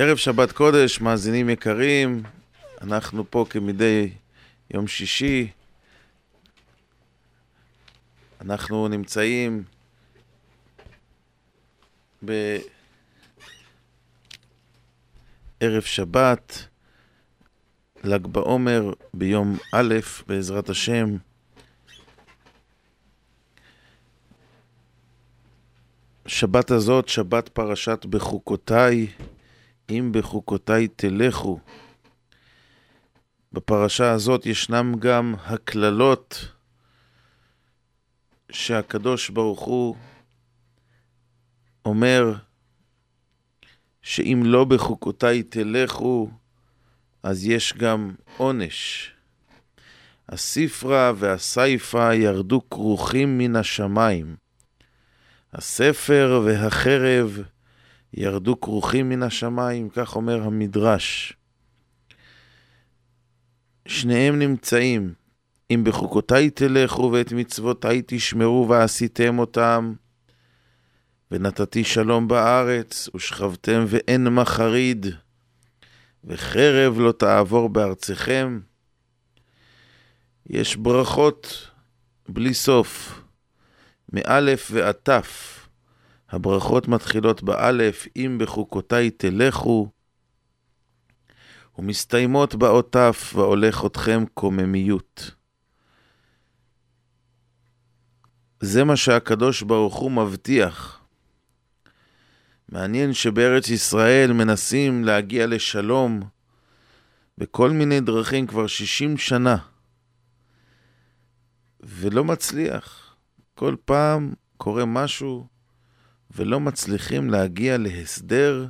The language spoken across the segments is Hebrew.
ערב שבת קודש, מאזינים יקרים, אנחנו פה כמדי יום שישי. אנחנו נמצאים בערב שבת, ל"ג בעומר, ביום א', בעזרת השם. שבת הזאת, שבת פרשת בחוקותיי, אם בחוקותיי תלכו. בפרשה הזאת ישנם גם הקללות שהקדוש ברוך הוא אומר שאם לא בחוקותיי תלכו, אז יש גם עונש. הספרה והסייפה ירדו כרוכים מן השמיים. הספר והחרב ירדו כרוכים מן השמיים, כך אומר המדרש. שניהם נמצאים. אם בחוקותיי תלכו ואת מצוותיי תשמרו ועשיתם אותם, ונתתי שלום בארץ, ושכבתם ואין מחריד, וחרב לא תעבור בארצכם. יש ברכות בלי סוף, מאלף ועד תף. הברכות מתחילות באלף, אם בחוקותיי תלכו, ומסתיימות באות תף, והולך אתכם קוממיות. זה מה שהקדוש ברוך הוא מבטיח. מעניין שבארץ ישראל מנסים להגיע לשלום בכל מיני דרכים כבר 60 שנה, ולא מצליח. כל פעם קורה משהו ולא מצליחים להגיע להסדר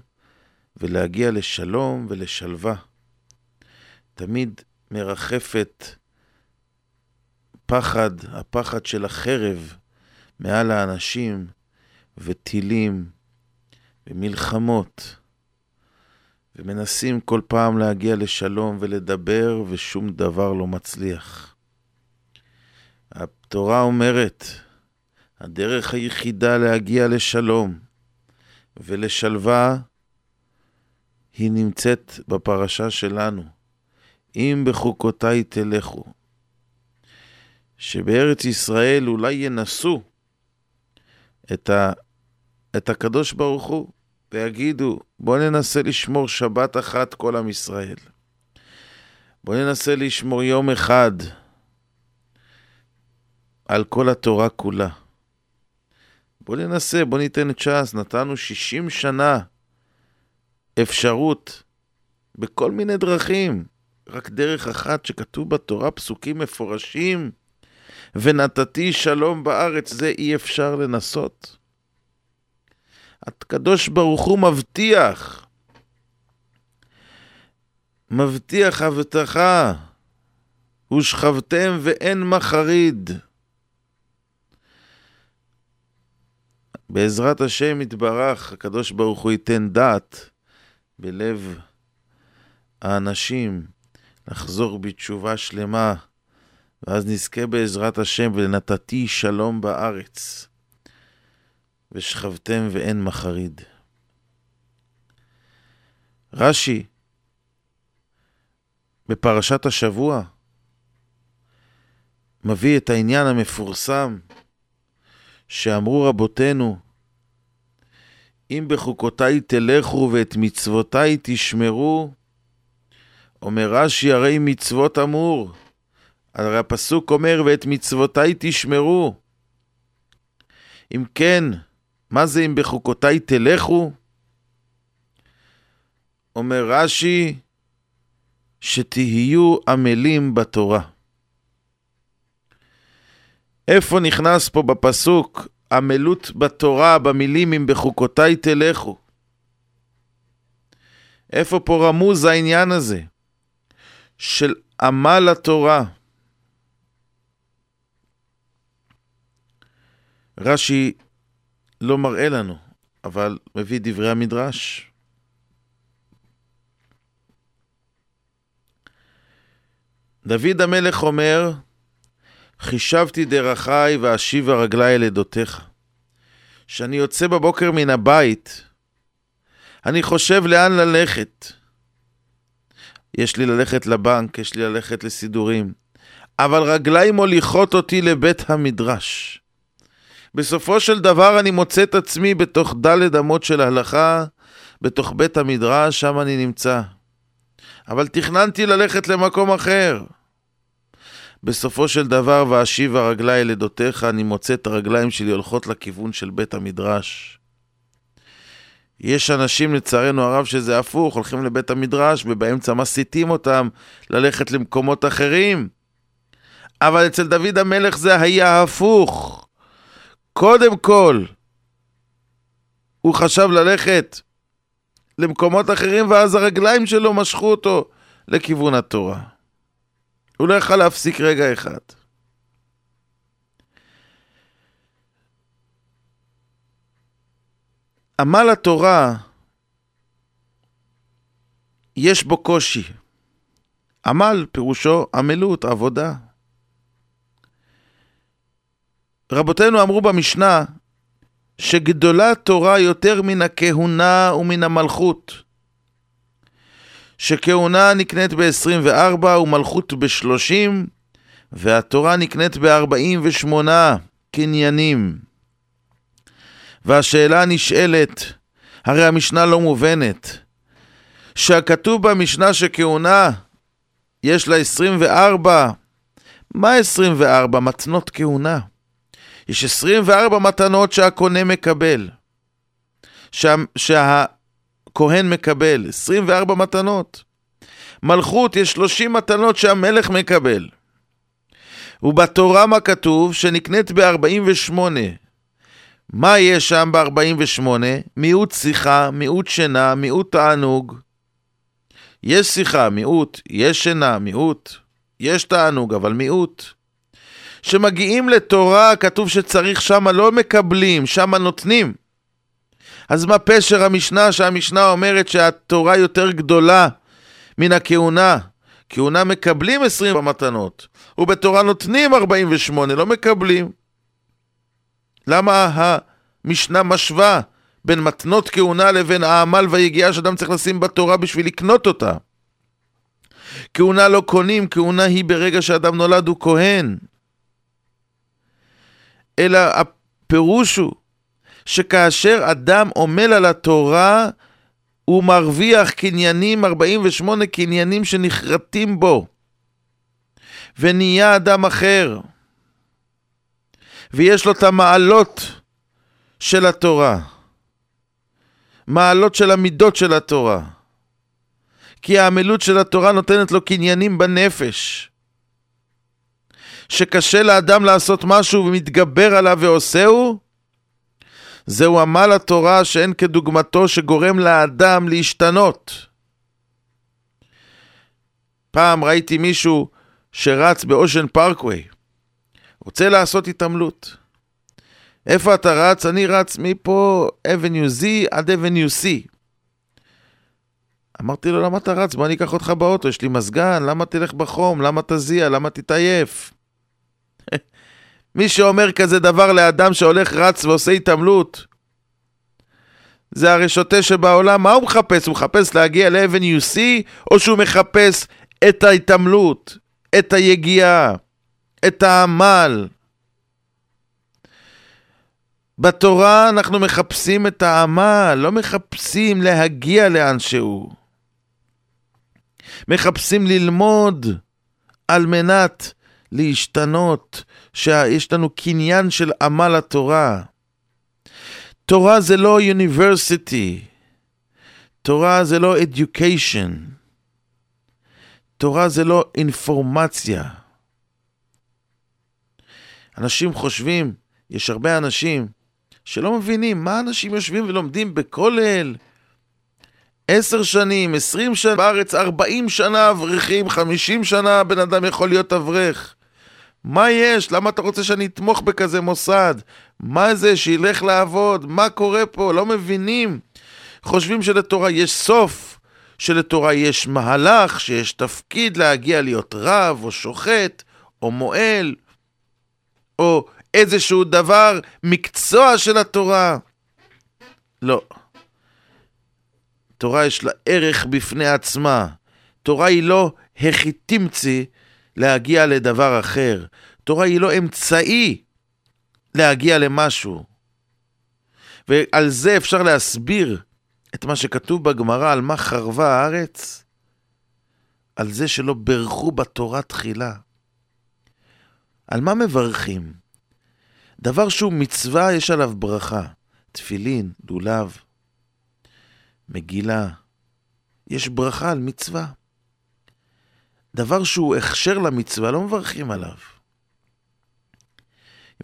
ולהגיע לשלום ולשלווה. תמיד מרחפת פחד, הפחד של החרב מעל האנשים, וטילים, ומלחמות, ומנסים כל פעם להגיע לשלום ולדבר, ושום דבר לא מצליח. התורה אומרת, הדרך היחידה להגיע לשלום ולשלווה היא נמצאת בפרשה שלנו. אם בחוקותיי תלכו. שבארץ ישראל אולי ינסו את, ה, את הקדוש ברוך הוא ויגידו, בוא ננסה לשמור שבת אחת כל עם ישראל. בוא ננסה לשמור יום אחד על כל התורה כולה. בוא ננסה, בוא ניתן צ'אנס, נתנו 60 שנה אפשרות בכל מיני דרכים, רק דרך אחת שכתוב בתורה פסוקים מפורשים, ונתתי שלום בארץ, זה אי אפשר לנסות. הקדוש ברוך הוא מבטיח, מבטיח הבטחה, ושכבתם ואין מחריד. בעזרת השם יתברך, הקדוש ברוך הוא ייתן דעת בלב האנשים לחזור בתשובה שלמה, ואז נזכה בעזרת השם ולנתתי שלום בארץ, ושכבתם ואין מחריד. רש"י, בפרשת השבוע, מביא את העניין המפורסם שאמרו רבותינו, אם בחוקותיי תלכו ואת מצוותיי תשמרו, אומר רש"י, הרי מצוות אמור. הרי הפסוק אומר, ואת מצוותיי תשמרו. אם כן, מה זה אם בחוקותיי תלכו? אומר רש"י, שתהיו עמלים בתורה. איפה נכנס פה בפסוק עמלות בתורה, במילים אם בחוקותיי תלכו? איפה פה רמוז העניין הזה של עמל התורה? רש"י לא מראה לנו, אבל מביא דברי המדרש. דוד המלך אומר, חישבתי דרכי ואשיבה רגלי אל עדותיך. כשאני יוצא בבוקר מן הבית, אני חושב לאן ללכת. יש לי ללכת לבנק, יש לי ללכת לסידורים, אבל רגליים מוליכות אותי לבית המדרש. בסופו של דבר אני מוצא את עצמי בתוך דלת אמות של הלכה, בתוך בית המדרש, שם אני נמצא. אבל תכננתי ללכת למקום אחר. בסופו של דבר, ואשיב הרגלי אל עדותיך, אני מוצא את הרגליים שלי הולכות לכיוון של בית המדרש. יש אנשים, לצערנו הרב, שזה הפוך, הולכים לבית המדרש ובאמצע מסיתים אותם ללכת למקומות אחרים. אבל אצל דוד המלך זה היה הפוך. קודם כל, הוא חשב ללכת למקומות אחרים, ואז הרגליים שלו משכו אותו לכיוון התורה. הוא לא יכל להפסיק רגע אחד. עמל התורה, יש בו קושי. עמל פירושו עמלות, עבודה. רבותינו אמרו במשנה שגדולה תורה יותר מן הכהונה ומן המלכות. שכהונה נקנית ב-24 ומלכות ב-30, והתורה נקנית ב-48 קניינים. והשאלה הנשאלת, הרי המשנה לא מובנת, שהכתוב במשנה שכהונה יש לה 24, מה 24? מתנות כהונה. יש 24 מתנות שהקונה מקבל, שה, שהכהן מקבל, 24 מתנות. מלכות, יש 30 מתנות שהמלך מקבל. ובתורה מה כתוב? שנקנית ב-48. מה יש שם ב-48? מיעוט שיחה, מיעוט שינה, מיעוט תענוג. יש שיחה, מיעוט, יש שינה, מיעוט. יש תענוג, אבל מיעוט. שמגיעים לתורה, כתוב שצריך שמה לא מקבלים, שמה נותנים. אז מה פשר המשנה, שהמשנה אומרת שהתורה יותר גדולה מן הכהונה? כהונה מקבלים 20 במתנות, ובתורה נותנים 48, לא מקבלים. למה המשנה משווה בין מתנות כהונה לבין העמל והיגיעה שאדם צריך לשים בתורה בשביל לקנות אותה? כהונה לא קונים, כהונה היא ברגע שאדם נולד הוא כהן. אלא הפירוש הוא שכאשר אדם עמל על התורה, הוא מרוויח קניינים, 48 קניינים שנחרטים בו, ונהיה אדם אחר. ויש לו את המעלות של התורה, מעלות של המידות של התורה. כי העמלות של התורה נותנת לו קניינים בנפש. שקשה לאדם לעשות משהו ומתגבר עליו ועושהו, זהו עמל התורה שאין כדוגמתו שגורם לאדם להשתנות. פעם ראיתי מישהו שרץ באושן פארקווי, רוצה לעשות התעמלות. איפה אתה רץ? אני רץ מפה אבניו Z עד אבניו C. אמרתי לו, למה אתה רץ? בוא אני אקח אותך באוטו, יש לי מזגן, למה תלך בחום? למה תזיע? למה תתעייף? מי שאומר כזה דבר לאדם שהולך, רץ ועושה התעמלות, זה הרי שוטה שבעולם, מה הוא מחפש? הוא מחפש להגיע לאבן UC, או שהוא מחפש את ההתעמלות, את היגיעה, את העמל? בתורה אנחנו מחפשים את העמל, לא מחפשים להגיע לאן שהוא. מחפשים ללמוד על מנת להשתנות, שיש לנו קניין של עמל התורה. תורה זה לא יוניברסיטי, תורה זה לא education, תורה זה לא אינפורמציה. אנשים חושבים, יש הרבה אנשים שלא מבינים מה אנשים יושבים ולומדים בכולל. עשר שנים, עשרים שנה בארץ, ארבעים שנה אברכים, חמישים שנה בן אדם יכול להיות אברך. מה יש? למה אתה רוצה שאני אתמוך בכזה מוסד? מה זה? שילך לעבוד? מה קורה פה? לא מבינים. חושבים שלתורה יש סוף, שלתורה יש מהלך, שיש תפקיד להגיע להיות רב, או שוחט, או מועל, או איזשהו דבר, מקצוע של התורה. לא. תורה יש לה ערך בפני עצמה. תורה היא לא הכי תמצי להגיע לדבר אחר. תורה היא לא אמצעי להגיע למשהו. ועל זה אפשר להסביר את מה שכתוב בגמרא על מה חרבה הארץ, על זה שלא ברכו בתורה תחילה. על מה מברכים? דבר שהוא מצווה, יש עליו ברכה. תפילין, לולב, מגילה. יש ברכה על מצווה. דבר שהוא הכשר למצווה, לא מברכים עליו.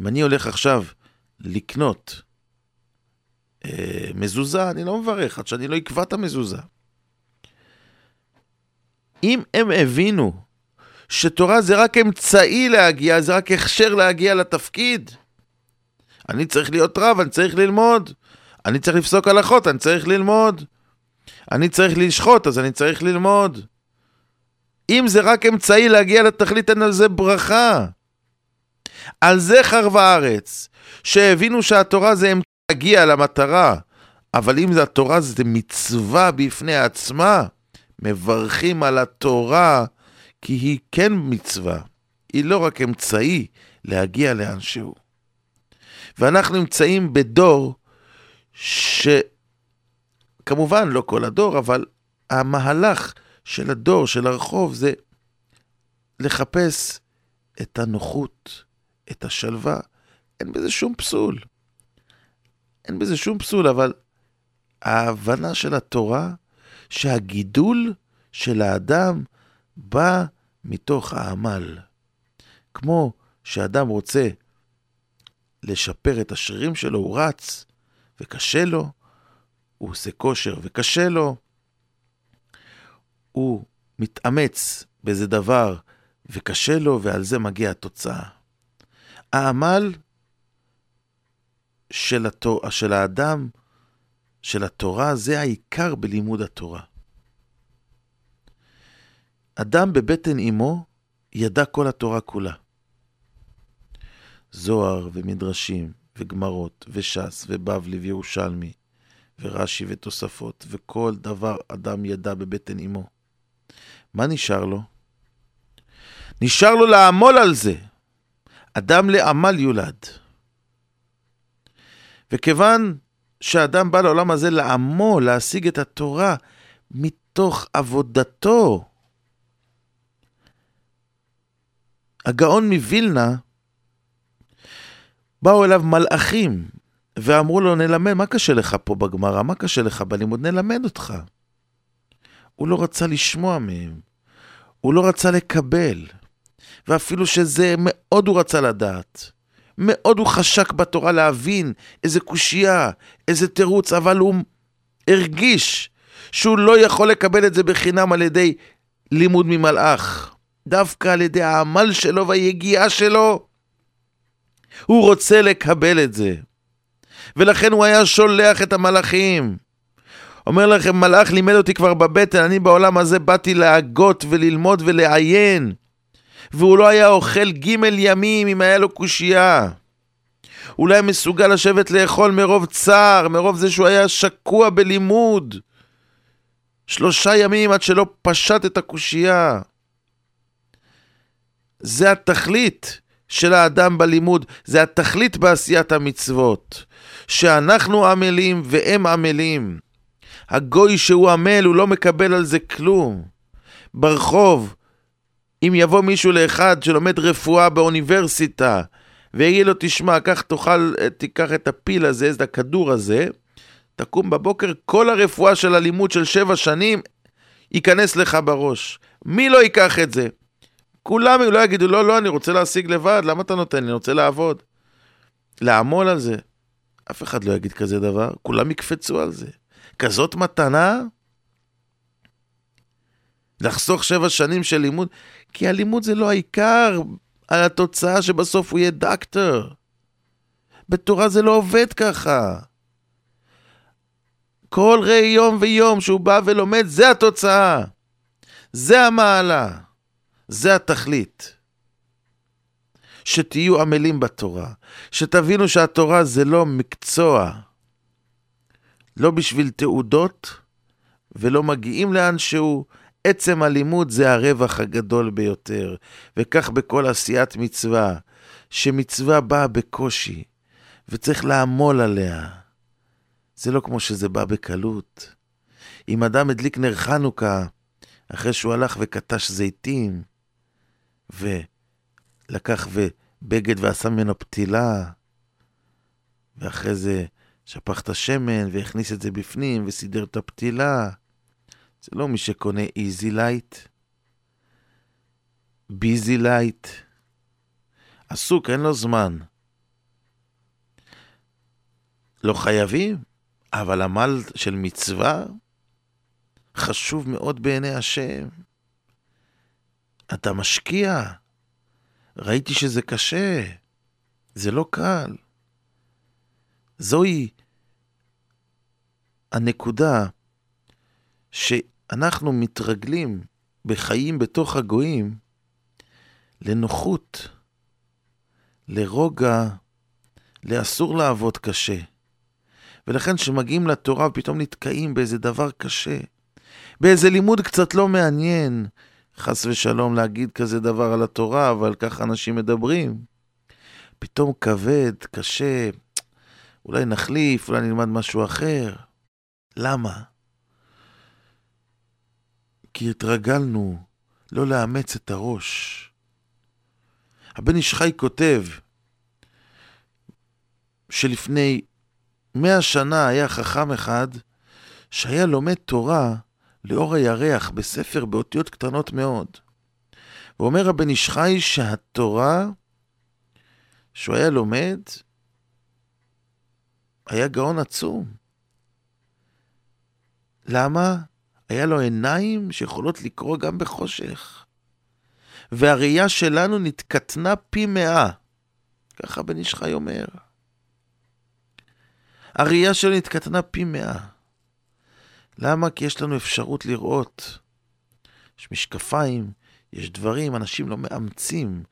אם אני הולך עכשיו לקנות אה, מזוזה, אני לא מברך עד שאני לא אקבע את המזוזה. אם הם הבינו שתורה זה רק אמצעי להגיע, זה רק הכשר להגיע לתפקיד, אני צריך להיות רב, אני צריך ללמוד. אני צריך לפסוק הלכות, אני צריך ללמוד. אני צריך לשחוט, אז אני צריך ללמוד. אם זה רק אמצעי להגיע לתכלית, אין על זה ברכה. על זה חרבה הארץ, שהבינו שהתורה זה אמצעי להגיע למטרה, אבל אם התורה זה מצווה בפני עצמה, מברכים על התורה, כי היא כן מצווה, היא לא רק אמצעי להגיע לאנשהו. ואנחנו נמצאים בדור שכמובן לא כל הדור, אבל המהלך של הדור, של הרחוב, זה לחפש את הנוחות, את השלווה. אין בזה שום פסול. אין בזה שום פסול, אבל ההבנה של התורה, שהגידול של האדם בא מתוך העמל. כמו שאדם רוצה לשפר את השרירים שלו, הוא רץ וקשה לו, הוא עושה כושר וקשה לו, הוא מתאמץ באיזה דבר וקשה לו, ועל זה מגיעה התוצאה. העמל של, התור, של האדם, של התורה, זה העיקר בלימוד התורה. אדם בבטן אמו ידע כל התורה כולה. זוהר ומדרשים וגמרות וש"ס ובבלי וירושלמי ורש"י ותוספות וכל דבר אדם ידע בבטן אמו. מה נשאר לו? נשאר לו לעמול על זה. אדם לעמל יולד. וכיוון שאדם בא לעולם הזה לעמול, להשיג את התורה מתוך עבודתו, הגאון מווילנה באו אליו מלאכים ואמרו לו, נלמד, מה קשה לך פה בגמרא? מה קשה לך בלימוד? נלמד אותך. הוא לא רצה לשמוע מהם, הוא לא רצה לקבל, ואפילו שזה מאוד הוא רצה לדעת. מאוד הוא חשק בתורה להבין איזה קושייה, איזה תירוץ, אבל הוא הרגיש שהוא לא יכול לקבל את זה בחינם על ידי לימוד ממלאך. דווקא על ידי העמל שלו והיגיעה שלו, הוא רוצה לקבל את זה. ולכן הוא היה שולח את המלאכים. אומר לכם, מלאך לימד אותי כבר בבטן, אני בעולם הזה באתי להגות וללמוד ולעיין. והוא לא היה אוכל ג' ימים אם היה לו קושייה. היה מסוגל לשבת לאכול מרוב צער, מרוב זה שהוא היה שקוע בלימוד. שלושה ימים עד שלא פשט את הקושייה. זה התכלית. של האדם בלימוד, זה התכלית בעשיית המצוות. שאנחנו עמלים והם עמלים. הגוי שהוא עמל, הוא לא מקבל על זה כלום. ברחוב, אם יבוא מישהו לאחד שלומד רפואה באוניברסיטה, ויגיד לו, תשמע, קח תאכל, תיקח את הפיל הזה, את הכדור הזה, תקום בבוקר, כל הרפואה של הלימוד של שבע שנים ייכנס לך בראש. מי לא ייקח את זה? כולם לא יגידו, לא, לא, אני רוצה להשיג לבד, למה אתה נותן לי? אני רוצה לעבוד. לעמול על זה. אף אחד לא יגיד כזה דבר, כולם יקפצו על זה. כזאת מתנה? לחסוך שבע שנים של לימוד? כי הלימוד זה לא העיקר, על התוצאה שבסוף הוא יהיה דקטור. בתורה זה לא עובד ככה. כל ראי יום ויום שהוא בא ולומד, זה התוצאה. זה המעלה. זה התכלית. שתהיו עמלים בתורה, שתבינו שהתורה זה לא מקצוע, לא בשביל תעודות ולא מגיעים לאן שהוא, עצם הלימוד זה הרווח הגדול ביותר. וכך בכל עשיית מצווה, שמצווה באה בקושי, וצריך לעמול עליה. זה לא כמו שזה בא בקלות. אם אדם הדליק נר חנוכה, אחרי שהוא הלך וכתש זיתים, ולקח בגד ועשה ממנו פתילה, ואחרי זה שפך את השמן והכניס את זה בפנים וסידר את הפתילה. זה לא מי שקונה easy light, busy light. עסוק, אין לו זמן. לא חייבים, אבל עמל של מצווה חשוב מאוד בעיני השם. אתה משקיע. ראיתי שזה קשה, זה לא קל. זוהי הנקודה שאנחנו מתרגלים בחיים בתוך הגויים לנוחות, לרוגע, לאסור לעבוד קשה. ולכן כשמגיעים לתורה ופתאום נתקעים באיזה דבר קשה, באיזה לימוד קצת לא מעניין, חס ושלום להגיד כזה דבר על התורה, אבל ככה אנשים מדברים. פתאום כבד, קשה, אולי נחליף, אולי נלמד משהו אחר. למה? כי התרגלנו לא לאמץ את הראש. הבן איש חי כותב שלפני מאה שנה היה חכם אחד שהיה לומד תורה לאור הירח בספר באותיות קטנות מאוד. ואומר הבן איש חי שהתורה שהוא היה לומד היה גאון עצום. למה? היה לו עיניים שיכולות לקרוא גם בחושך. והראייה שלנו נתקטנה פי מאה. ככה בן איש חי אומר. הראייה שלו נתקטנה פי מאה. למה? כי יש לנו אפשרות לראות. יש משקפיים, יש דברים, אנשים לא מאמצים.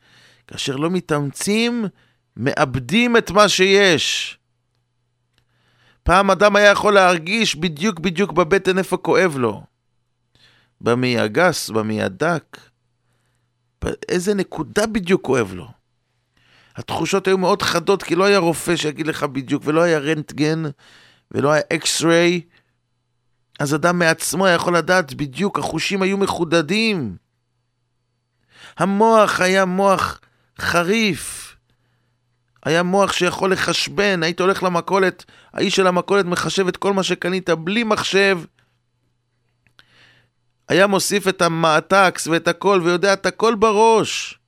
כאשר לא מתאמצים, מאבדים את מה שיש. פעם אדם היה יכול להרגיש בדיוק בדיוק בבטן איפה כואב לו. במעי הגס, במעי הדק. איזה נקודה בדיוק כואב לו. התחושות היו מאוד חדות, כי לא היה רופא שיגיד לך בדיוק, ולא היה רנטגן, ולא היה אקס-ריי. אז אדם מעצמו יכול לדעת בדיוק, החושים היו מחודדים. המוח היה מוח חריף. היה מוח שיכול לחשבן, היית הולך למכולת, האיש של המכולת מחשב את כל מה שקנית בלי מחשב. היה מוסיף את המעתקס ואת הכל, ויודע את הכל בראש.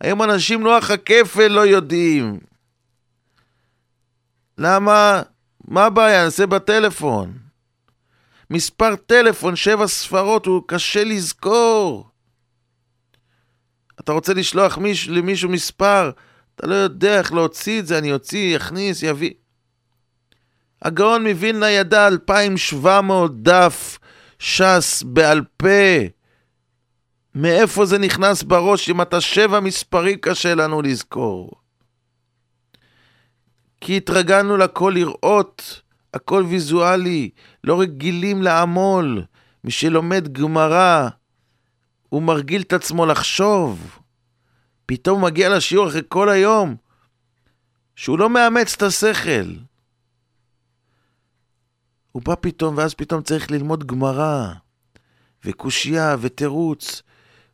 היום אנשים לוח הכפל לא יודעים. למה? מה הבעיה? נעשה בטלפון. מספר טלפון, שבע ספרות, הוא קשה לזכור. אתה רוצה לשלוח מיש, למישהו מספר, אתה לא יודע איך להוציא את זה, אני אוציא, אכניס, יביא. הגאון מווילנה ידע 2,700 דף ש"ס בעל פה. מאיפה זה נכנס בראש? אם אתה שבע מספרים קשה לנו לזכור. כי התרגלנו לכל לראות, הכל ויזואלי, לא רגילים לעמול. מי שלומד גמרא, הוא מרגיל את עצמו לחשוב. פתאום מגיע לשיעור אחרי כל היום, שהוא לא מאמץ את השכל. הוא בא פתאום, ואז פתאום צריך ללמוד גמרא, וקושייה, ותירוץ,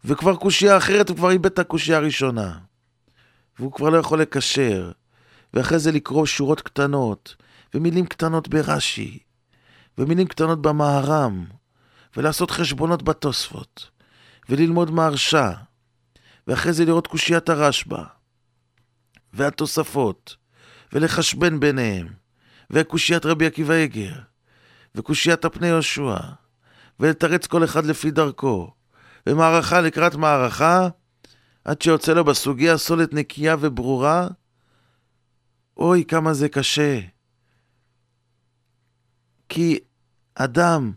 וכבר קושייה אחרת, הוא כבר איבד את הקושייה הראשונה. והוא כבר לא יכול לקשר, ואחרי זה לקרוא שורות קטנות, ומילים קטנות ברש"י, ומילים קטנות במהר"ם, ולעשות חשבונות בתוספות, וללמוד מהרש"א. ואחרי זה לראות קושיית הרשב"א, והתוספות, ולחשבן ביניהם, וקושיית רבי עקיבא יגר, וקושיית הפני יהושע, ולתרץ כל אחד לפי דרכו, ומערכה לקראת מערכה, עד שיוצא לו בסוגיה סולת נקייה וברורה, אוי, כמה זה קשה. כי אדם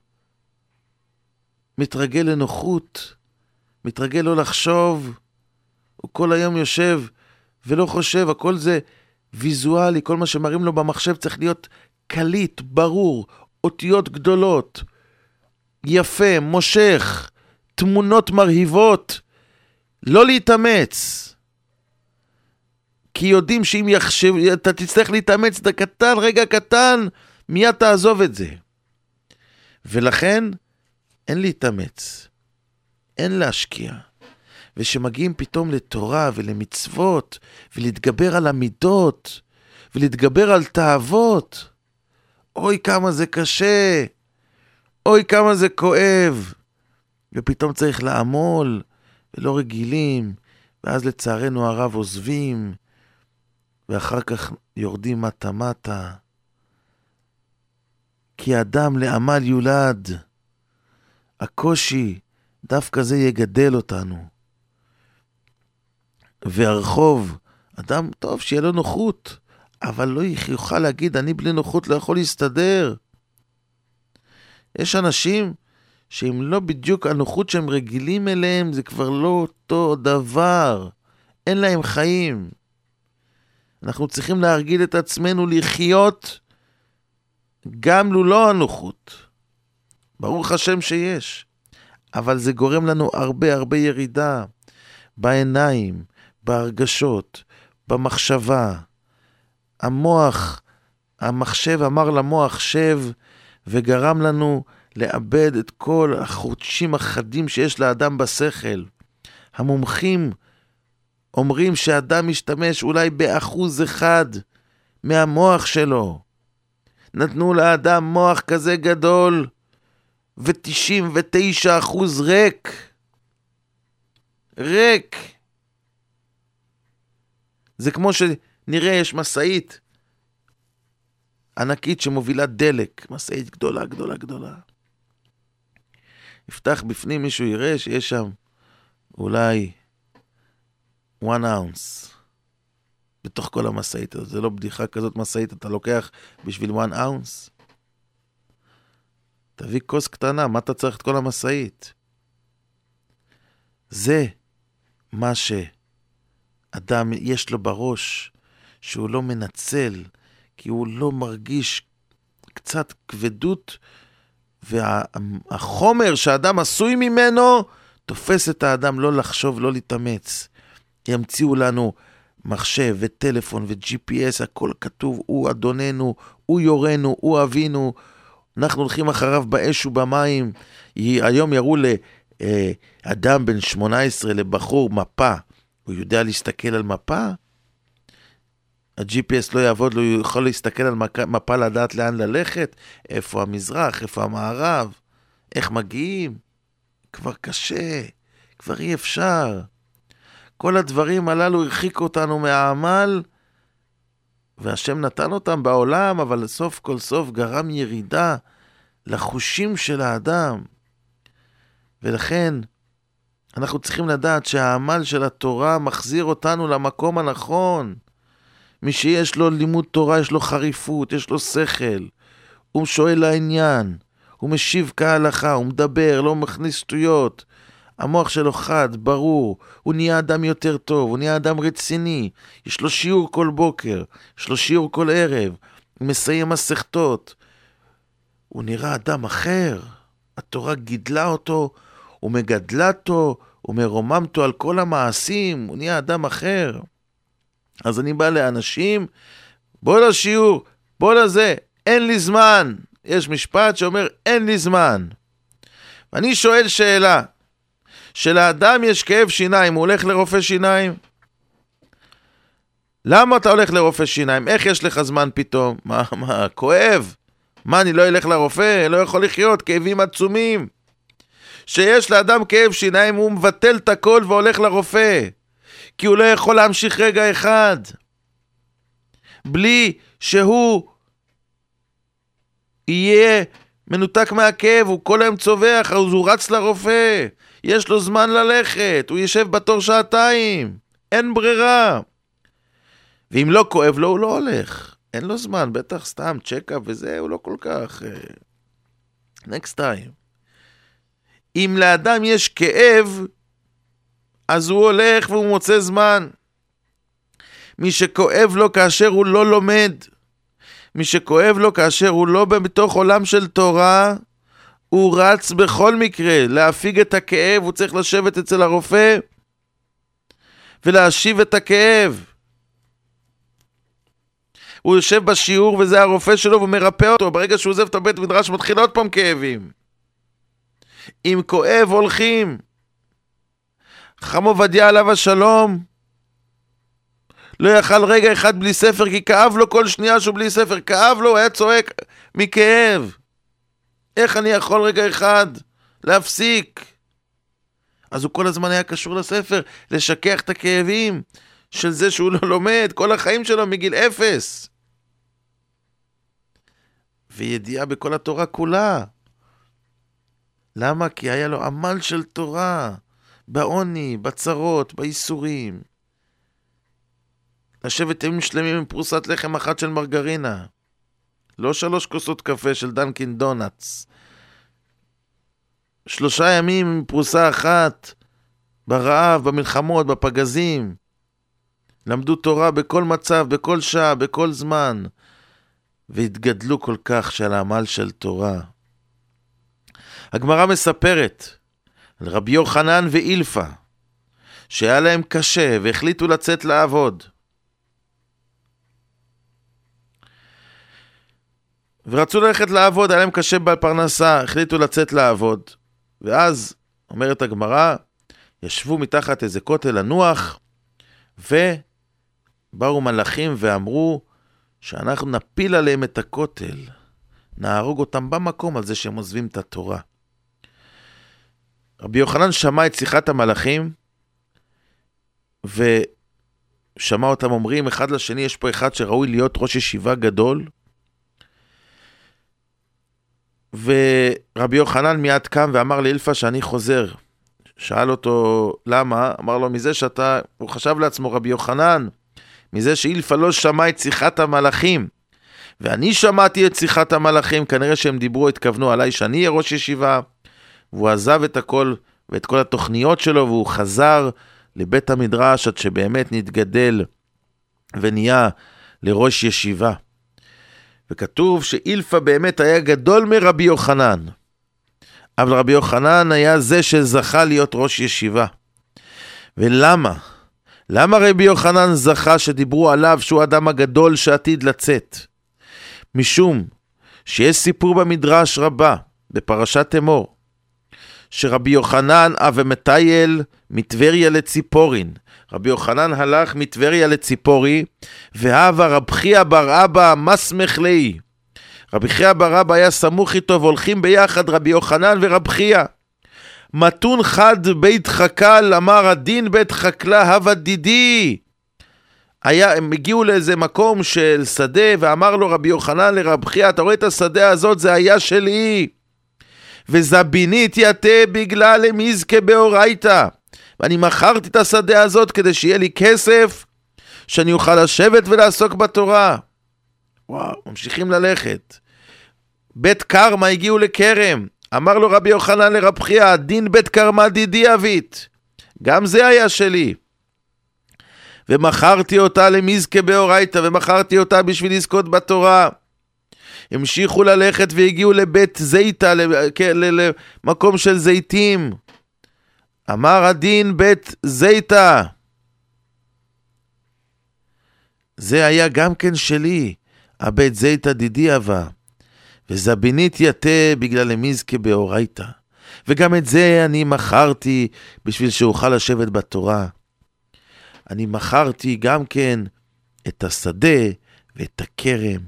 מתרגל לנוחות, מתרגל לא לחשוב, הוא כל היום יושב ולא חושב, הכל זה ויזואלי, כל מה שמראים לו במחשב צריך להיות קליט, ברור, אותיות גדולות. יפה, מושך, תמונות מרהיבות, לא להתאמץ. כי יודעים שאם יחשב, אתה תצטרך להתאמץ הקטן, רגע קטן, מיד תעזוב את זה. ולכן, אין להתאמץ, אין להשקיע. וכשמגיעים פתאום לתורה ולמצוות, ולהתגבר על המידות, ולהתגבר על תאוות, אוי כמה זה קשה, אוי כמה זה כואב. ופתאום צריך לעמול, ולא רגילים, ואז לצערנו הרב עוזבים, ואחר כך יורדים מטה-מטה. כי אדם לעמל יולד. הקושי, דווקא זה יגדל אותנו. והרחוב, אדם טוב, שיהיה לו נוחות, אבל לא יוכל להגיד, אני בלי נוחות לא יכול להסתדר. יש אנשים שאם לא בדיוק הנוחות שהם רגילים אליהם, זה כבר לא אותו דבר. אין להם חיים. אנחנו צריכים להרגיל את עצמנו לחיות גם לולא הנוחות. ברוך השם שיש. אבל זה גורם לנו הרבה הרבה ירידה בעיניים, בהרגשות, במחשבה. המוח, המחשב אמר למוח שב, וגרם לנו לאבד את כל החודשים החדים שיש לאדם בשכל. המומחים אומרים שאדם משתמש אולי באחוז אחד מהמוח שלו. נתנו לאדם מוח כזה גדול, ו-99 אחוז ריק. ריק. זה כמו שנראה, יש משאית ענקית שמובילה דלק, משאית גדולה, גדולה, גדולה. יפתח בפנים, מישהו יראה שיש שם אולי one ounce בתוך כל המשאית הזאת. זה לא בדיחה כזאת משאית, אתה לוקח בשביל one ounce? תביא כוס קטנה, מה אתה צריך את כל המשאית? זה מה שאדם יש לו בראש, שהוא לא מנצל, כי הוא לא מרגיש קצת כבדות, והחומר שהאדם עשוי ממנו, תופס את האדם לא לחשוב, לא להתאמץ. ימציאו לנו מחשב וטלפון ו-GPS, הכל כתוב, הוא אדוננו, הוא יורנו, הוא אבינו, אנחנו הולכים אחריו באש ובמים. היום יראו לאדם בן 18, לבחור, מפה. הוא יודע להסתכל על מפה? ה-GPS לא יעבוד, לא יכול להסתכל על מפה לדעת לאן ללכת, איפה המזרח, איפה המערב, איך מגיעים. כבר קשה, כבר אי אפשר. כל הדברים הללו הרחיקו אותנו מהעמל, והשם נתן אותם בעולם, אבל סוף כל סוף גרם ירידה לחושים של האדם. ולכן, אנחנו צריכים לדעת שהעמל של התורה מחזיר אותנו למקום הנכון. מי שיש לו לימוד תורה, יש לו חריפות, יש לו שכל. הוא שואל לעניין, הוא משיב כהלכה, הוא מדבר, לא מכניס שטויות. המוח שלו חד, ברור, הוא נהיה אדם יותר טוב, הוא נהיה אדם רציני, יש לו שיעור כל בוקר, יש לו שיעור כל ערב, הוא מסיים מסכתות. הוא נראה אדם אחר, התורה גידלה אותו, ומגדלתו, ומרוממתו על כל המעשים, הוא נהיה אדם אחר. אז אני בא לאנשים, בוא לשיעור, בוא לזה, אין לי זמן. יש משפט שאומר, אין לי זמן. ואני שואל שאלה, שלאדם יש כאב שיניים, הוא הולך לרופא שיניים? למה אתה הולך לרופא שיניים? איך יש לך זמן פתאום? מה, מה, כואב? מה, אני לא אלך לרופא? לא יכול לחיות, כאבים עצומים. שיש לאדם כאב שיניים, הוא מבטל את הכל והולך לרופא. כי הוא לא יכול להמשיך רגע אחד. בלי שהוא יהיה מנותק מהכאב, הוא כל היום צווח, אז הוא רץ לרופא. יש לו זמן ללכת, הוא יושב בתור שעתיים, אין ברירה. ואם לא כואב לו, הוא לא הולך. אין לו זמן, בטח סתם checkup וזה, הוא לא כל כך... next uh, time. אם לאדם יש כאב, אז הוא הולך והוא מוצא זמן. מי שכואב לו כאשר הוא לא לומד, מי שכואב לו כאשר הוא לא בתוך עולם של תורה, הוא רץ בכל מקרה להפיג את הכאב, הוא צריך לשבת אצל הרופא ולהשיב את הכאב. הוא יושב בשיעור וזה הרופא שלו והוא מרפא אותו, ברגע שהוא עוזב את הבית מדרש מתחיל עוד פעם כאבים. אם כואב הולכים. חם עובדיה עליו השלום לא יכל רגע אחד בלי ספר כי כאב לו כל שנייה שהוא בלי ספר, כאב לו, הוא היה צועק מכאב. איך אני יכול רגע אחד להפסיק? אז הוא כל הזמן היה קשור לספר, לשכך את הכאבים של זה שהוא לא לומד כל החיים שלו מגיל אפס. וידיעה בכל התורה כולה. למה? כי היה לו עמל של תורה, בעוני, בצרות, בייסורים. לשבת ימים שלמים עם פרוסת לחם אחת של מרגרינה. לא שלוש כוסות קפה של דנקין דונלדס. שלושה ימים עם פרוסה אחת, ברעב, במלחמות, בפגזים. למדו תורה בכל מצב, בכל שעה, בכל זמן. והתגדלו כל כך של העמל של תורה. הגמרא מספרת על רבי יוחנן ואילפה, שהיה להם קשה והחליטו לצאת לעבוד. ורצו ללכת לעבוד, היה להם קשה בפרנסה, החליטו לצאת לעבוד. ואז, אומרת הגמרא, ישבו מתחת איזה כותל לנוח, ובאו מלאכים ואמרו, שאנחנו נפיל עליהם את הכותל, נהרוג אותם במקום על זה שהם עוזבים את התורה. רבי יוחנן שמע את שיחת המלאכים, ושמע אותם אומרים אחד לשני, יש פה אחד שראוי להיות ראש ישיבה גדול. ורבי יוחנן מיד קם ואמר לאילפה שאני חוזר. שאל אותו למה, אמר לו מזה שאתה, הוא חשב לעצמו רבי יוחנן, מזה שאילפה לא שמע את שיחת המלאכים. ואני שמעתי את שיחת המלאכים, כנראה שהם דיברו, התכוונו עליי שאני אהיה ראש ישיבה. והוא עזב את הכל ואת כל התוכניות שלו, והוא חזר לבית המדרש עד שבאמת נתגדל ונהיה לראש ישיבה. וכתוב שאילפה באמת היה גדול מרבי יוחנן. אבל רבי יוחנן היה זה שזכה להיות ראש ישיבה. ולמה? למה רבי יוחנן זכה שדיברו עליו שהוא האדם הגדול שעתיד לצאת? משום שיש סיפור במדרש רבה, בפרשת אמור, שרבי יוחנן אבי מטייל מטבריה לציפורין. רבי יוחנן הלך מטבריה לציפורי, והווה רב חייא בר אבא מסמך ליה. רבי חייא בר אבא היה סמוך איתו והולכים ביחד רבי יוחנן ורב חייא. מתון חד בית חקל, אמר הדין בית חקלה הווה דידי. היה, הם הגיעו לאיזה מקום של שדה, ואמר לו רבי יוחנן לרב חייא, אתה רואה את השדה הזאת, זה היה שלי. וזבינית יתה בגלל למזכה באורייתא. ואני מכרתי את השדה הזאת כדי שיהיה לי כסף, שאני אוכל לשבת ולעסוק בתורה. וואו, ממשיכים ללכת. בית קרמה הגיעו לכרם. אמר לו רבי יוחנן לרב חייא, דין בית קרמה דידי אבית. גם זה היה שלי. ומכרתי אותה למזכה באורייתא, ומכרתי אותה בשביל לזכות בתורה. המשיכו ללכת והגיעו לבית זיתא, כן, למקום של זיתים. אמר הדין בית זיתא. זה היה גם כן שלי, הבית זיתא דידי אבה. וזבינית יתה בגלל המזכה באורייתא. וגם את זה אני מכרתי בשביל שאוכל לשבת בתורה. אני מכרתי גם כן את השדה ואת הכרם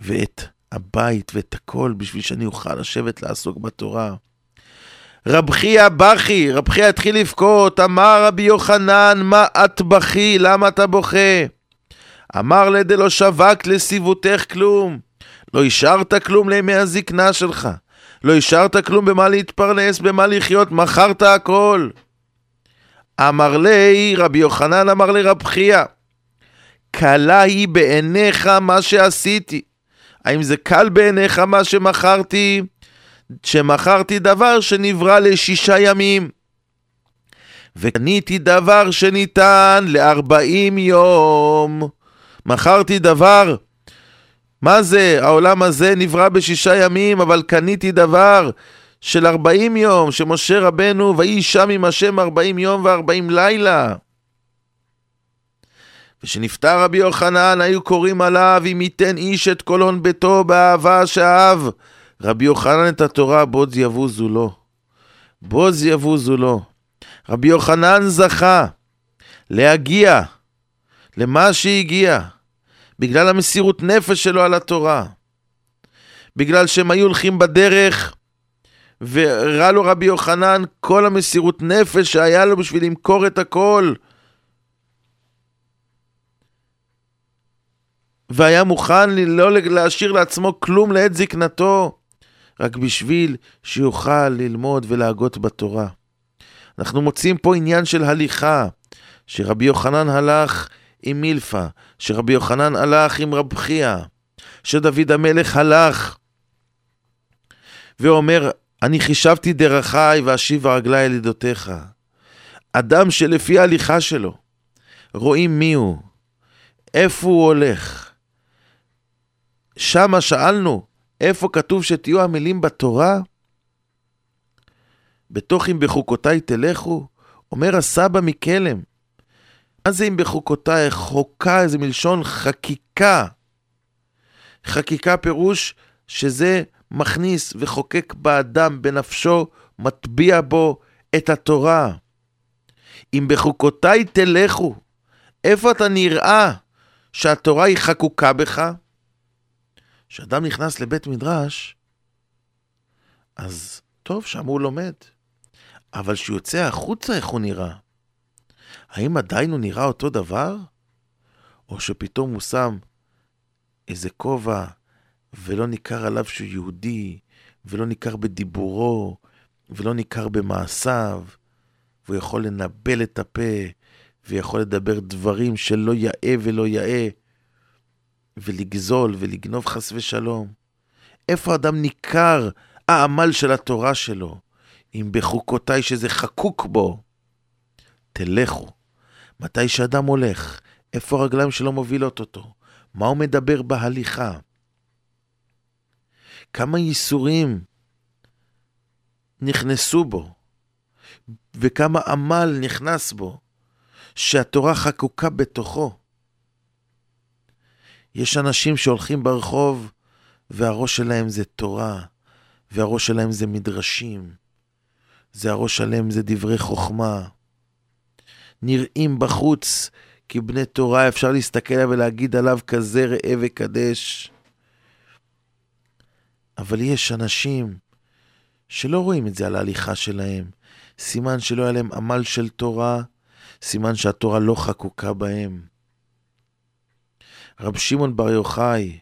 ואת הבית ואת הכל בשביל שאני אוכל לשבת לעסוק בתורה. רב חייא בכי, רב חייא התחיל לבכות, אמר רבי יוחנן, מה את בכי? למה אתה בוכה? אמר לדלא שווק לסיבותך כלום. לא השארת כלום לימי הזקנה שלך. לא השארת כלום במה להתפרנס, במה לחיות, מכרת הכל. אמר לי, רבי יוחנן אמר לרב חייא, קלה היא בעיניך מה שעשיתי. האם זה קל בעיניך מה שמכרתי? שמכרתי דבר שנברא לשישה ימים. וקניתי דבר שניתן לארבעים יום. מכרתי דבר מה זה? העולם הזה נברא בשישה ימים, אבל קניתי דבר של ארבעים יום, שמשה רבנו, ויהי שם עם השם ארבעים יום וארבעים לילה. ושנפטר רבי יוחנן, היו קוראים עליו, אם ייתן איש את כל הון ביתו באהבה שאהב. רבי יוחנן את התורה, בוז יבוזו לו. בוז יבוזו לו. רבי יוחנן זכה להגיע למה שהגיע, בגלל המסירות נפש שלו על התורה. בגלל שהם היו הולכים בדרך, וראה לו רבי יוחנן כל המסירות נפש שהיה לו בשביל למכור את הכל. והיה מוכן לא להשאיר לעצמו כלום לעת זקנתו, רק בשביל שיוכל ללמוד ולהגות בתורה. אנחנו מוצאים פה עניין של הליכה, שרבי יוחנן הלך עם מילפה, שרבי יוחנן הלך עם רב חייא, שדוד המלך הלך ואומר, אני חישבתי דרכי ואשיבה רגלי אל ידותיך. אדם שלפי ההליכה שלו רואים מי הוא, איפה הוא הולך. שמה שאלנו, איפה כתוב שתהיו המילים בתורה? בתוך אם בחוקותיי תלכו? אומר הסבא מקלם. מה זה אם בחוקותיי? חוקה זה מלשון חקיקה. חקיקה פירוש שזה מכניס וחוקק באדם, בנפשו, מטביע בו את התורה. אם בחוקותיי תלכו, איפה אתה נראה שהתורה היא חקוקה בך? כשאדם נכנס לבית מדרש, אז טוב, שם הוא לומד. אבל כשהוא יוצא החוצה, איך הוא נראה? האם עדיין הוא נראה אותו דבר? או שפתאום הוא שם איזה כובע ולא ניכר עליו שהוא יהודי, ולא ניכר בדיבורו, ולא ניכר במעשיו, והוא יכול לנבל את הפה, ויכול לדבר דברים שלא יאה ולא יאה, ולגזול ולגנוב חס ושלום. איפה אדם ניכר העמל של התורה שלו, אם בחוקותיי שזה חקוק בו? תלכו. מתי שאדם הולך, איפה הרגליים שלו מובילות אותו? מה הוא מדבר בהליכה? כמה ייסורים נכנסו בו, וכמה עמל נכנס בו, שהתורה חקוקה בתוכו. יש אנשים שהולכים ברחוב והראש שלהם זה תורה, והראש שלהם זה מדרשים, זה הראש שלהם זה דברי חוכמה. נראים בחוץ כבני תורה, אפשר להסתכל עליו ולהגיד עליו כזה ראה וקדש. אבל יש אנשים שלא רואים את זה על ההליכה שלהם. סימן שלא היה להם עמל של תורה, סימן שהתורה לא חקוקה בהם. רב שמעון בר יוחאי,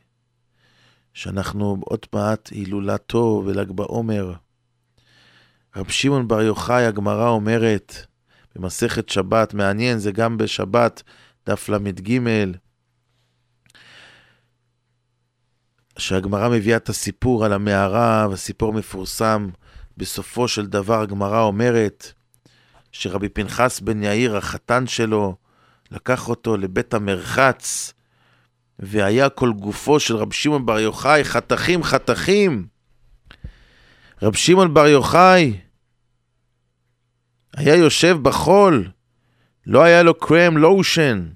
שאנחנו עוד מעט הילולתו ול"ג בעומר, רב שמעון בר יוחאי, הגמרא אומרת במסכת שבת, מעניין, זה גם בשבת, דף ל"ג, שהגמרא מביאה את הסיפור על המערה, והסיפור מפורסם. בסופו של דבר הגמרא אומרת שרבי פנחס בן יאיר, החתן שלו, לקח אותו לבית המרחץ, והיה כל גופו של רבי שמעון בר יוחאי חתכים חתכים. רבי שמעון בר יוחאי היה יושב בחול, לא היה לו קרם לושן,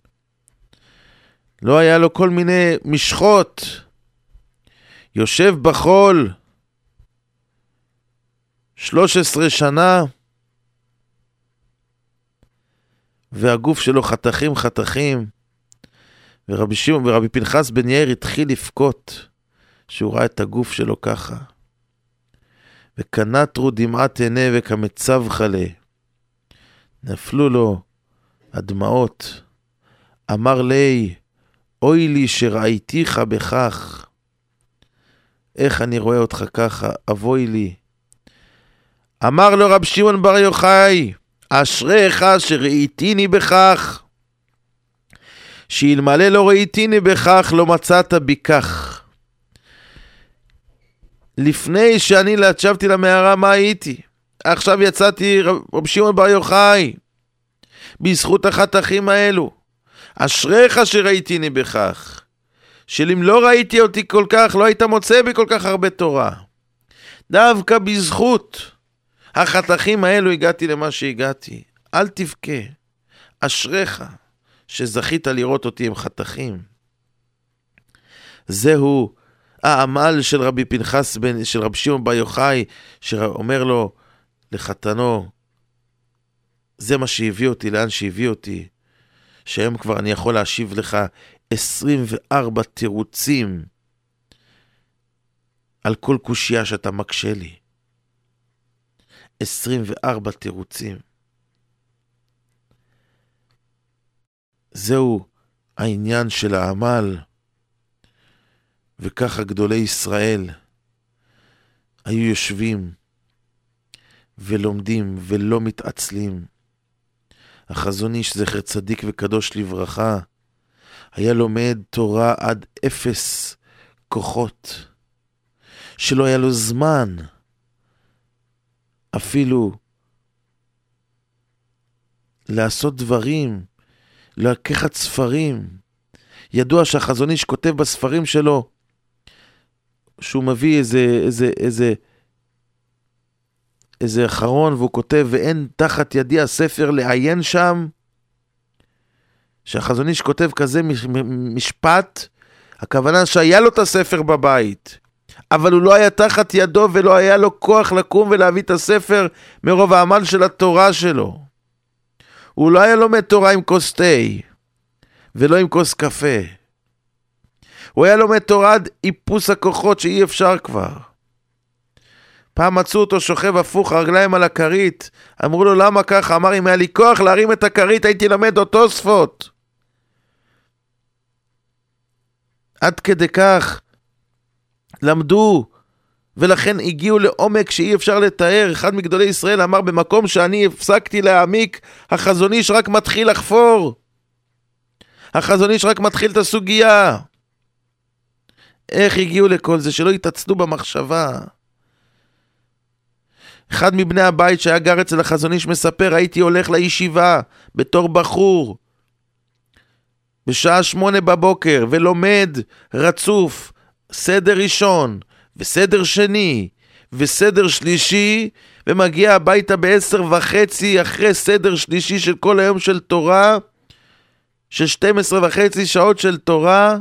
לא היה לו כל מיני משחות. יושב בחול 13 שנה, והגוף שלו חתכים חתכים, ורבי שמעון ורבי פנחס בן יאיר התחיל לבכות שהוא ראה את הגוף שלו ככה. וקנטרו דמעת עיני וכמצב חלה. נפלו לו הדמעות. אמר לי, אוי לי שראיתיך בכך. איך אני רואה אותך ככה, אבוי לי. אמר לו רב שמעון בר יוחאי, אשריך שראיתיני בכך, שאלמלא לא ראיתיני בכך, לא מצאת בי כך. לפני שאני ישבתי למערה, מה הייתי? עכשיו יצאתי רב שמעון בר יוחאי, בזכות החתכים האלו. אשריך שראיתיני בכך. שאם לא ראיתי אותי כל כך, לא היית מוצא בי כל כך הרבה תורה. דווקא בזכות החתכים האלו הגעתי למה שהגעתי. אל תבכה. אשריך שזכית לראות אותי עם חתכים. זהו העמל של רבי פנחס בן, של רבי שמעון בר יוחאי, שאומר לו לחתנו, זה מה שהביא אותי, לאן שהביא אותי, שהיום כבר אני יכול להשיב לך 24 תירוצים על כל קושייה שאתה מקשה לי. 24 תירוצים. זהו העניין של העמל. וככה גדולי ישראל היו יושבים ולומדים ולא מתעצלים. החזון איש, זכר צדיק וקדוש לברכה, היה לומד תורה עד אפס כוחות, שלא היה לו זמן אפילו לעשות דברים, לקחת ספרים. ידוע שהחזון איש כותב בספרים שלו שהוא מביא איזה, איזה, איזה, איזה אחרון והוא כותב, ואין תחת ידי הספר לעיין שם, שהחזון איש כותב כזה משפט, הכוונה שהיה לו את הספר בבית, אבל הוא לא היה תחת ידו ולא היה לו כוח לקום ולהביא את הספר מרוב העמל של התורה שלו. הוא לא היה לומד תורה עם כוס תה ולא עם כוס קפה. הוא היה לומד תורה עד איפוס הכוחות שאי אפשר כבר. פעם מצאו אותו שוכב הפוך, הרגליים על הכרית. אמרו לו, למה ככה? אמר, אם היה לי כוח להרים את הכרית, הייתי לומד אותו שפות. עד כדי כך למדו, ולכן הגיעו לעומק שאי אפשר לתאר. אחד מגדולי ישראל אמר, במקום שאני הפסקתי להעמיק, החזון איש רק מתחיל לחפור. החזון איש רק מתחיל את הסוגיה. איך הגיעו לכל זה? שלא התעצלו במחשבה. אחד מבני הבית שהיה גר אצל החזון איש מספר, הייתי הולך לישיבה בתור בחור בשעה שמונה בבוקר ולומד רצוף סדר ראשון וסדר שני וסדר שלישי ומגיע הביתה בעשר וחצי אחרי סדר שלישי של כל היום של תורה של 12 וחצי שעות של תורה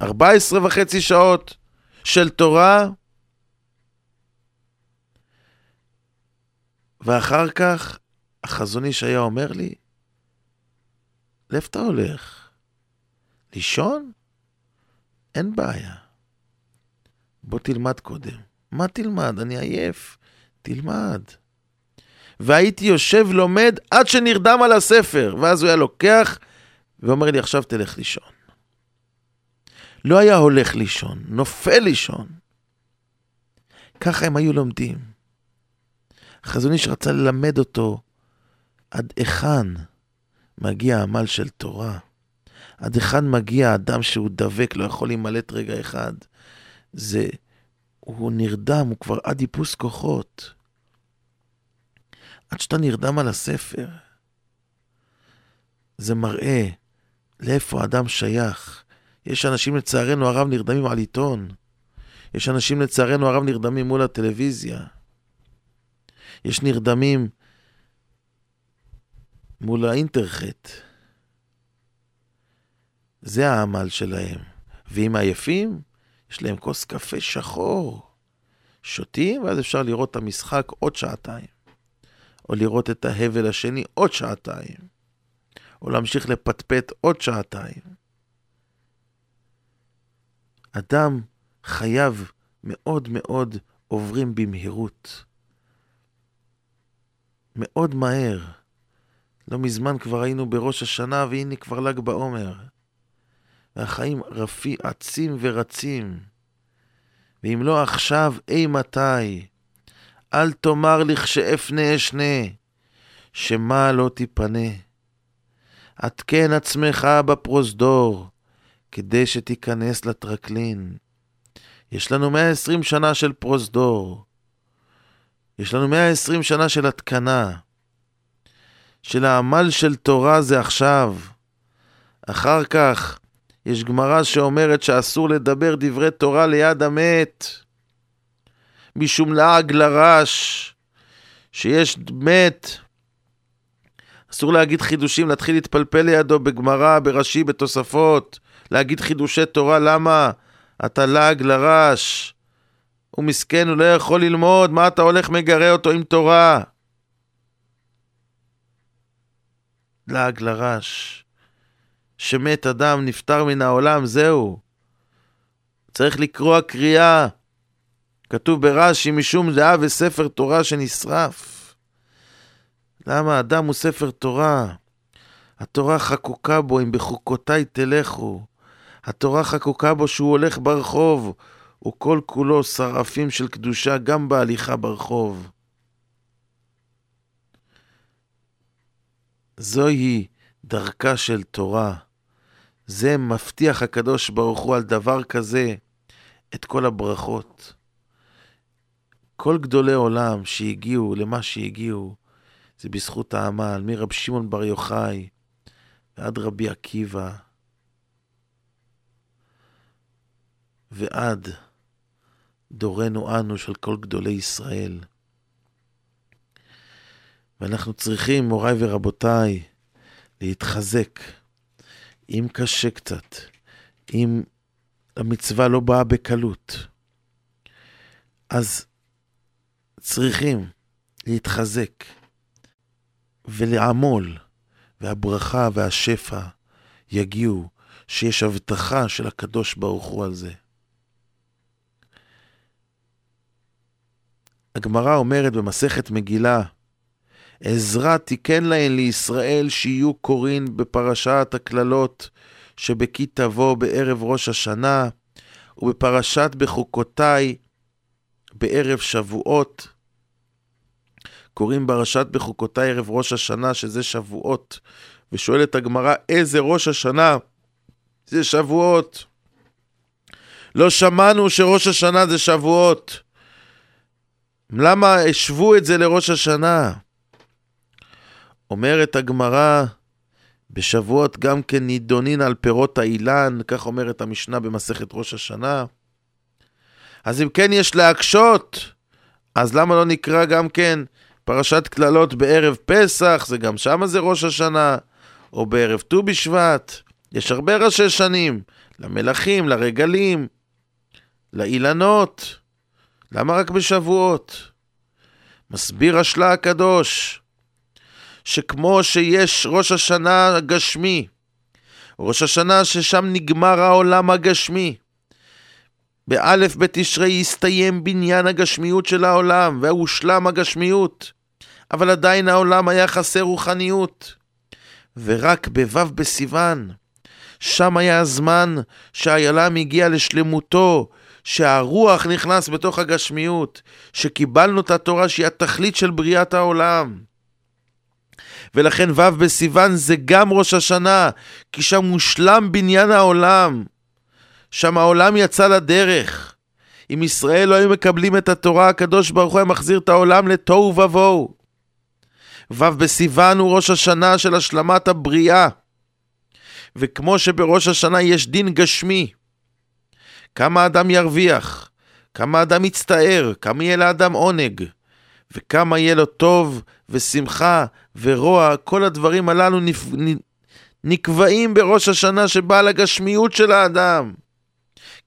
14 וחצי שעות של תורה, ואחר כך החזון איש היה אומר לי, לאיפה אתה הולך? לישון? אין בעיה. בוא תלמד קודם. מה תלמד? אני עייף. תלמד. והייתי יושב לומד עד שנרדם על הספר, ואז הוא היה לוקח ואומר לי, עכשיו תלך לישון. לא היה הולך לישון, נופל לישון. ככה הם היו לומדים. החזון איש רצה ללמד אותו עד היכן מגיע העמל של תורה. עד היכן מגיע האדם שהוא דבק, לא יכול להימלט רגע אחד. זה, הוא נרדם, הוא כבר עד איפוס כוחות. עד שאתה נרדם על הספר. זה מראה לאיפה האדם שייך, יש אנשים לצערנו הרב נרדמים על עיתון. יש אנשים לצערנו הרב נרדמים מול הטלוויזיה. יש נרדמים מול האינטרחט. זה העמל שלהם. ואם עייפים, יש להם כוס קפה שחור. שותים, ואז אפשר לראות את המשחק עוד שעתיים. או לראות את ההבל השני עוד שעתיים. או להמשיך לפטפט עוד שעתיים. אדם, חייו מאוד מאוד עוברים במהירות. מאוד מהר. לא מזמן כבר היינו בראש השנה, והנה כבר ל"ג בעומר. והחיים רפי, עצים ורצים. ואם לא עכשיו, אי מתי? אל תאמר לכשאפנה אשנה, שמה לא תיפנה. עדכן עצמך בפרוזדור, כדי שתיכנס לטרקלין. יש לנו 120 שנה של פרוזדור. יש לנו 120 שנה של התקנה. של העמל של תורה זה עכשיו. אחר כך יש גמרא שאומרת שאסור לדבר דברי תורה ליד המת, משום לעג לרש, שיש מת. אסור להגיד חידושים, להתחיל להתפלפל לידו בגמרא, ברש"י, בתוספות, להגיד חידושי תורה, למה? אתה לעג לרש. הוא מסכן, הוא לא יכול ללמוד, מה אתה הולך מגרה אותו עם תורה? לעג לרש. שמת אדם, נפטר מן העולם, זהו. צריך לקרוע קריאה. כתוב ברש"י, משום דעה וספר תורה שנשרף. למה? אדם הוא ספר תורה. התורה חקוקה בו, אם בחוקותיי תלכו. התורה חקוקה בו שהוא הולך ברחוב, הוא כל כולו שרעפים של קדושה גם בהליכה ברחוב. זוהי דרכה של תורה. זה מבטיח הקדוש ברוך הוא על דבר כזה את כל הברכות. כל גדולי עולם שהגיעו למה שהגיעו, זה בזכות העמל, מרב שמעון בר יוחאי ועד רבי עקיבא ועד דורנו אנו של כל גדולי ישראל. ואנחנו צריכים, מוריי ורבותיי, להתחזק. אם קשה קצת, אם המצווה לא באה בקלות, אז צריכים להתחזק ולעמול, והברכה והשפע יגיעו, שיש הבטחה של הקדוש ברוך הוא על זה. הגמרא אומרת במסכת מגילה, עזרא תיקן להן לישראל שיהיו קוראים בפרשת הקללות שבקי תבוא בערב ראש השנה, ובפרשת בחוקותיי בערב שבועות. קוראים פרשת בחוקותיי ערב ראש השנה, שזה שבועות, ושואלת הגמרא, איזה ראש השנה? זה שבועות. לא שמענו שראש השנה זה שבועות. למה השוו את זה לראש השנה? אומרת הגמרא, בשבועות גם כן נידונין על פירות האילן, כך אומרת המשנה במסכת ראש השנה. אז אם כן יש להקשות, אז למה לא נקרא גם כן פרשת קללות בערב פסח, זה גם שמה זה ראש השנה, או בערב ט"ו בשבט. יש הרבה ראשי שנים, למלכים, לרגלים, לאילנות. למה רק בשבועות? מסביר השלה הקדוש, שכמו שיש ראש השנה הגשמי, ראש השנה ששם נגמר העולם הגשמי, באלף בתשרי יסתיים בניין הגשמיות של העולם, והושלם הגשמיות, אבל עדיין העולם היה חסר רוחניות. ורק בו' בסיוון, שם היה הזמן שהעולם הגיע לשלמותו, שהרוח נכנס בתוך הגשמיות, שקיבלנו את התורה שהיא התכלית של בריאת העולם. ולכן ו' בסיוון זה גם ראש השנה, כי שם מושלם בניין העולם. שם העולם יצא לדרך. אם ישראל לא היו מקבלים את התורה, הקדוש ברוך הוא היה מחזיר את העולם לתוהו ובוהו. ו' בסיוון הוא ראש השנה של השלמת הבריאה. וכמו שבראש השנה יש דין גשמי, כמה אדם ירוויח, כמה אדם יצטער, כמה יהיה לאדם עונג, וכמה יהיה לו טוב ושמחה ורוע, כל הדברים הללו נפ... נקבעים בראש השנה שבא לגשמיות של האדם.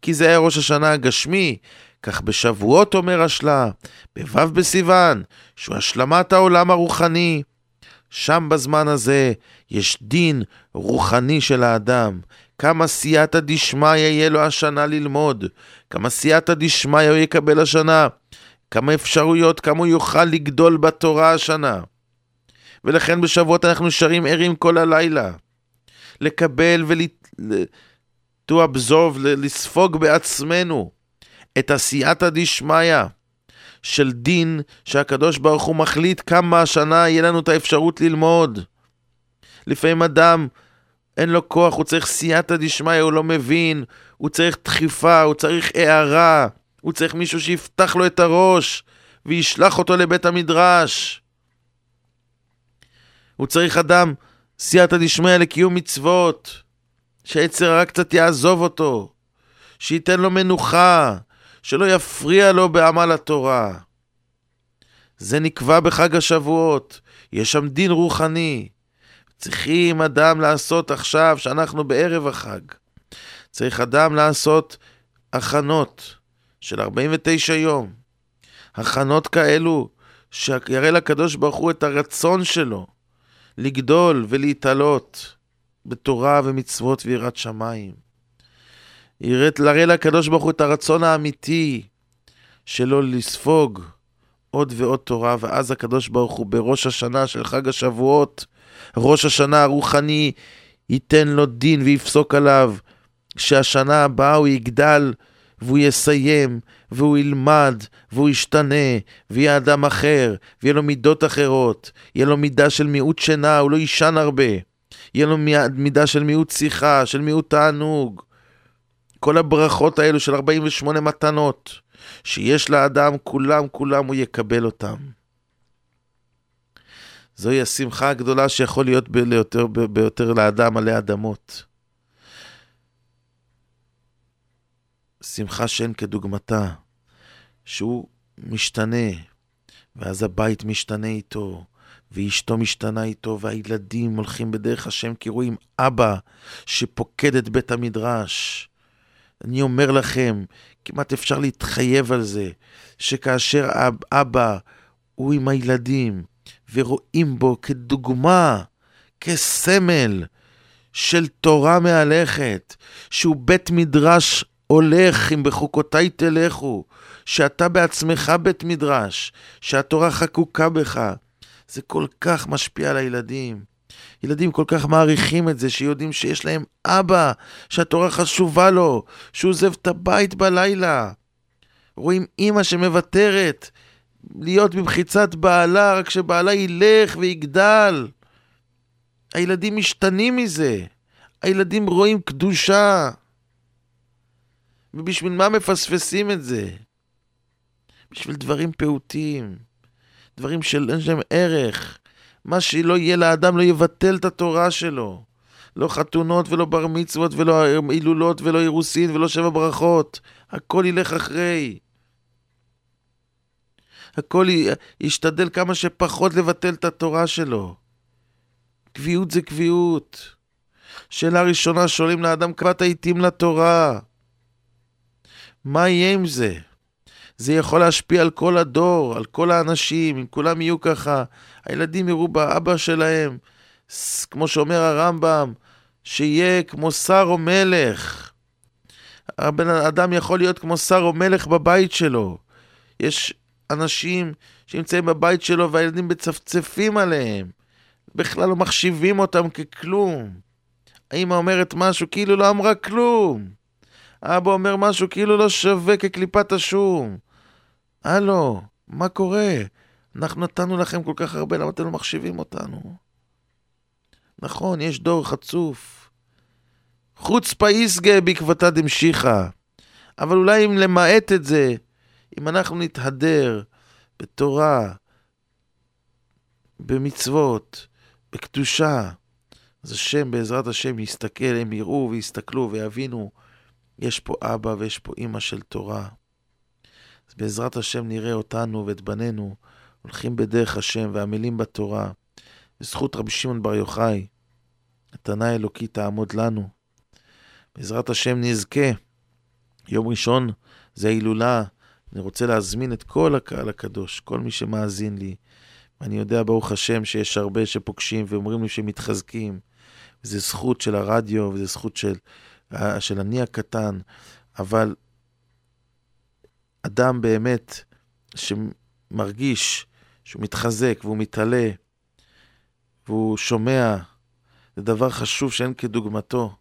כי זה היה ראש השנה הגשמי, כך בשבועות אומר השלה, בו' בסיוון, שהוא השלמת העולם הרוחני. שם בזמן הזה יש דין רוחני של האדם. כמה סייעתא דשמיא יהיה לו השנה ללמוד, כמה סייעתא דשמיא הוא יקבל השנה, כמה אפשרויות, כמה הוא יוכל לגדול בתורה השנה. ולכן בשבועות אנחנו שרים ערים כל הלילה. לקבל ול... to absorb, לספוג בעצמנו את הסייעתא דשמיא של דין שהקדוש ברוך הוא מחליט כמה השנה יהיה לנו את האפשרות ללמוד. לפעמים אדם אין לו כוח, הוא צריך סייעתא דשמיא, הוא לא מבין, הוא צריך דחיפה, הוא צריך הערה, הוא צריך מישהו שיפתח לו את הראש וישלח אותו לבית המדרש. הוא צריך אדם, סייעתא דשמיא לקיום מצוות. שהיצר הרע קצת יעזוב אותו, שייתן לו מנוחה, שלא יפריע לו בעמל התורה. זה נקבע בחג השבועות, יש שם דין רוחני. צריכים אדם לעשות עכשיו, שאנחנו בערב החג, צריך אדם לעשות הכנות של 49 יום. הכנות כאלו שיראה לקדוש ברוך הוא את הרצון שלו לגדול ולהתעלות בתורה ומצוות ויראת שמיים. יראה לקדוש ברוך הוא את הרצון האמיתי שלו לספוג עוד ועוד תורה, ואז הקדוש ברוך הוא בראש השנה של חג השבועות, ראש השנה הרוחני, ייתן לו דין ויפסוק עליו, שהשנה הבאה הוא יגדל והוא יסיים, והוא ילמד, והוא ישתנה, ויהיה אדם אחר, ויהיה לו מידות אחרות, יהיה לו מידה של מיעוט שינה, הוא לא יישן הרבה, יהיה לו מידה של מיעוט שיחה, של מיעוט תענוג. כל הברכות האלו של 48 מתנות, שיש לאדם, כולם כולם הוא יקבל אותם. זוהי השמחה הגדולה שיכול להיות ביותר, ביותר לאדם עלי אדמות. שמחה שאין כדוגמתה, שהוא משתנה, ואז הבית משתנה איתו, ואשתו משתנה איתו, והילדים הולכים בדרך השם כי רואים אבא שפוקד את בית המדרש. אני אומר לכם, כמעט אפשר להתחייב על זה, שכאשר אבא הוא עם הילדים, ורואים בו כדוגמה, כסמל של תורה מהלכת, שהוא בית מדרש הולך אם בחוקותיי תלכו, שאתה בעצמך בית מדרש, שהתורה חקוקה בך. זה כל כך משפיע על הילדים. ילדים כל כך מעריכים את זה, שיודעים שיש להם אבא, שהתורה חשובה לו, שהוא עוזב את הבית בלילה. רואים אימא שמוותרת להיות במחיצת בעלה, רק שבעלה ילך ויגדל. הילדים משתנים מזה. הילדים רואים קדושה. ובשביל מה מפספסים את זה? בשביל דברים פעוטים, דברים שאין להם ערך. מה שלא יהיה לאדם לא יבטל את התורה שלו. לא חתונות ולא בר מצוות ולא הילולות ולא אירוסין ולא שבע ברכות. הכל ילך אחרי. הכל ישתדל כמה שפחות לבטל את התורה שלו. קביעות זה קביעות. שאלה ראשונה שואלים לאדם אתה התאים לתורה. מה יהיה עם זה? זה יכול להשפיע על כל הדור, על כל האנשים, אם כולם יהיו ככה, הילדים יראו באבא שלהם, כמו שאומר הרמב"ם, שיהיה כמו שר או מלך. הבן אדם יכול להיות כמו שר או מלך בבית שלו. יש אנשים שנמצאים בבית שלו והילדים מצפצפים עליהם. בכלל לא מחשיבים אותם ככלום. האמא אומרת משהו כאילו לא אמרה כלום. אבא אומר משהו כאילו לא שווה כקליפת השום. הלו, מה קורה? אנחנו נתנו לכם כל כך הרבה, למה אתם לא מחשיבים אותנו? נכון, יש דור חצוף. חוץ פאיסגה בעקבתא דמשיחא. אבל אולי אם למעט את זה, אם אנחנו נתהדר בתורה, במצוות, בקדושה, אז השם, בעזרת השם, יסתכל, הם יראו ויסתכלו ויבינו יש פה אבא ויש פה אימא של תורה. אז בעזרת השם נראה אותנו ואת בנינו הולכים בדרך השם ועמלים בתורה. בזכות רבי שמעון בר יוחאי, התנא אלוקי תעמוד לנו. בעזרת השם נזכה. יום ראשון זה ההילולה. אני רוצה להזמין את כל הקהל הקדוש, כל מי שמאזין לי. אני יודע, ברוך השם, שיש הרבה שפוגשים ואומרים לי שהם מתחזקים. וזו זכות של הרדיו, וזו זכות של של אני הקטן, אבל אדם באמת שמרגיש שהוא מתחזק והוא מתעלה והוא שומע, זה דבר חשוב שאין כדוגמתו.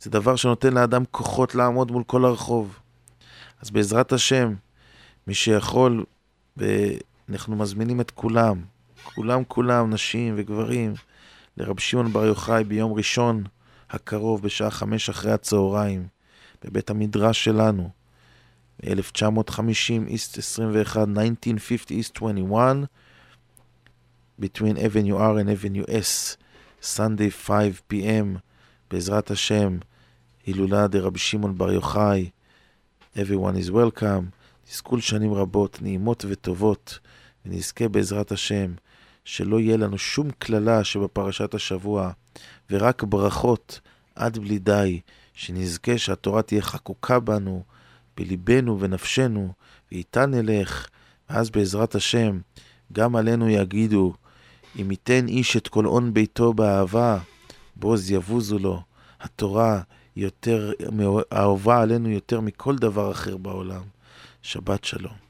זה דבר שנותן לאדם כוחות לעמוד מול כל הרחוב. אז בעזרת השם, מי שיכול, ואנחנו מזמינים את כולם, כולם כולם, נשים וגברים, לרב שמעון בר יוחאי ביום ראשון, הקרוב בשעה חמש אחרי הצהריים, בבית המדרש שלנו, ב-1950, איסט 21, 1950, איסט 21, between Avenue R and Avenue S, Sunday 5 p.m. בעזרת השם, הילולה דרבי שמעון בר יוחאי, everyone is welcome, תזכו לשנים רבות, נעימות וטובות, ונזכה בעזרת השם, שלא יהיה לנו שום קללה שבפרשת השבוע, ורק ברכות עד בלי די, שנזכה שהתורה תהיה חקוקה בנו, בליבנו ונפשנו, ואיתה נלך, ואז בעזרת השם, גם עלינו יגידו, אם ייתן איש את כל הון ביתו באהבה, בוז יבוזו לו. התורה יותר, אהובה עלינו יותר מכל דבר אחר בעולם. שבת שלום.